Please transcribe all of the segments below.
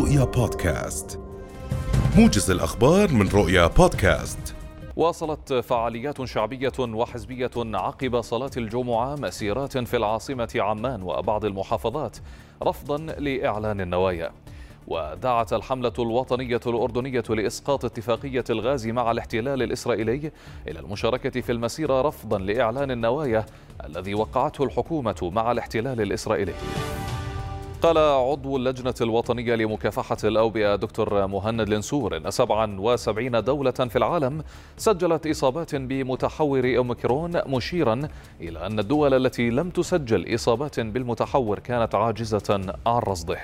رؤيا بودكاست. موجز الأخبار من رؤيا بودكاست. واصلت فعاليات شعبية وحزبية عقب صلاة الجمعة مسيرات في العاصمة عمان وبعض المحافظات رفضا لإعلان النوايا. ودعت الحملة الوطنية الأردنية لإسقاط اتفاقية الغاز مع الاحتلال الإسرائيلي إلى المشاركة في المسيرة رفضا لإعلان النوايا الذي وقعته الحكومة مع الاحتلال الإسرائيلي. قال عضو اللجنة الوطنية لمكافحة الأوبئة دكتور مهند لنسور أن 77 دولة في العالم سجلت إصابات بمتحور أوميكرون مشيرا إلى أن الدول التي لم تسجل إصابات بالمتحور كانت عاجزة عن رصده.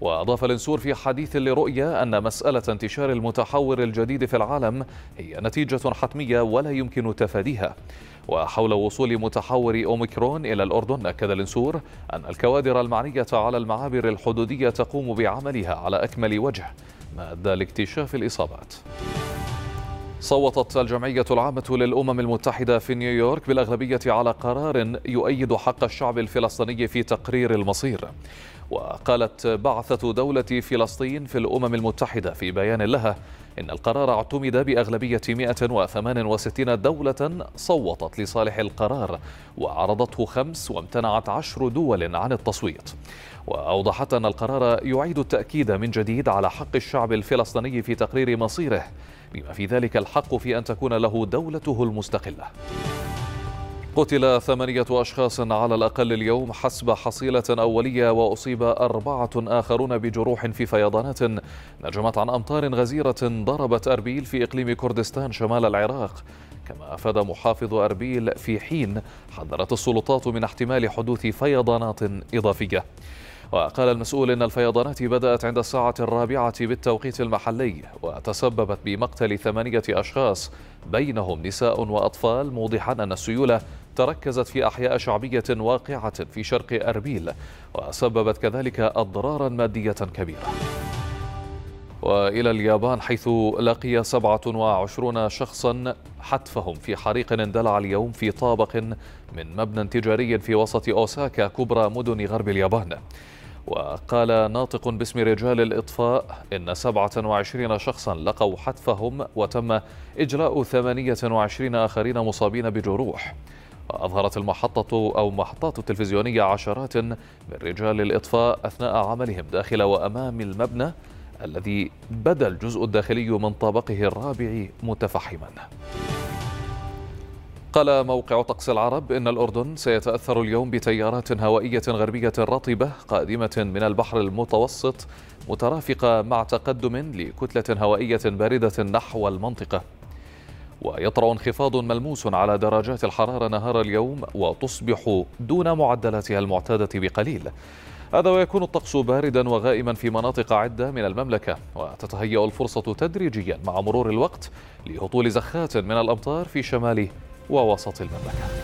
وأضاف لنسور في حديث لرؤيا أن مسألة انتشار المتحور الجديد في العالم هي نتيجة حتمية ولا يمكن تفاديها. وحول وصول متحور أوميكرون إلى الأردن أكد لنسور أن الكوادر المعنية على المعابر الحدودية تقوم بعملها على أكمل وجه ما أدى لاكتشاف الإصابات. صوتت الجمعية العامة للأمم المتحدة في نيويورك بالأغلبية على قرار يؤيد حق الشعب الفلسطيني في تقرير المصير. وقالت بعثة دولة فلسطين في الأمم المتحدة في بيان لها إن القرار اعتمد بأغلبية 168 دولة صوتت لصالح القرار وعرضته خمس وامتنعت عشر دول عن التصويت. وأوضحت أن القرار يعيد التأكيد من جديد على حق الشعب الفلسطيني في تقرير مصيره بما في ذلك الحق في أن تكون له دولته المستقلة. قتل ثمانية أشخاص على الأقل اليوم حسب حصيلة أولية وأصيب أربعة آخرون بجروح في فيضانات. نجمت عن أمطار غزيرة ضربت أربيل في إقليم كردستان شمال العراق. كما أفاد محافظ أربيل في حين حذرت السلطات من احتمال حدوث فيضانات إضافية. وقال المسؤول إن الفيضانات بدأت عند الساعة الرابعة بالتوقيت المحلي وتسببت بمقتل ثمانية أشخاص بينهم نساء وأطفال موضحا أن السيولة تركزت في أحياء شعبية واقعة في شرق أربيل وسببت كذلك أضرارا مادية كبيرة. وإلى اليابان حيث لقي 27 شخصا حتفهم في حريق اندلع اليوم في طابق من مبنى تجاري في وسط أوساكا كبرى مدن غرب اليابان. وقال ناطق باسم رجال الإطفاء إن 27 شخصا لقوا حتفهم وتم إجلاء 28 آخرين مصابين بجروح. وأظهرت المحطة أو محطات التلفزيونية عشرات من رجال الإطفاء أثناء عملهم داخل وأمام المبنى الذي بدا الجزء الداخلي من طابقه الرابع متفحما. قال موقع طقس العرب إن الأردن سيتأثر اليوم بتيارات هوائية غربية رطبة قادمة من البحر المتوسط مترافقة مع تقدم لكتلة هوائية باردة نحو المنطقة. ويطرأ انخفاض ملموس على درجات الحرارة نهار اليوم وتصبح دون معدلاتها المعتادة بقليل. هذا ويكون الطقس باردا وغائما في مناطق عدة من المملكة. وتتهيأ الفرصة تدريجيا مع مرور الوقت لهطول زخات من الأمطار في شمال ووسط المملكة.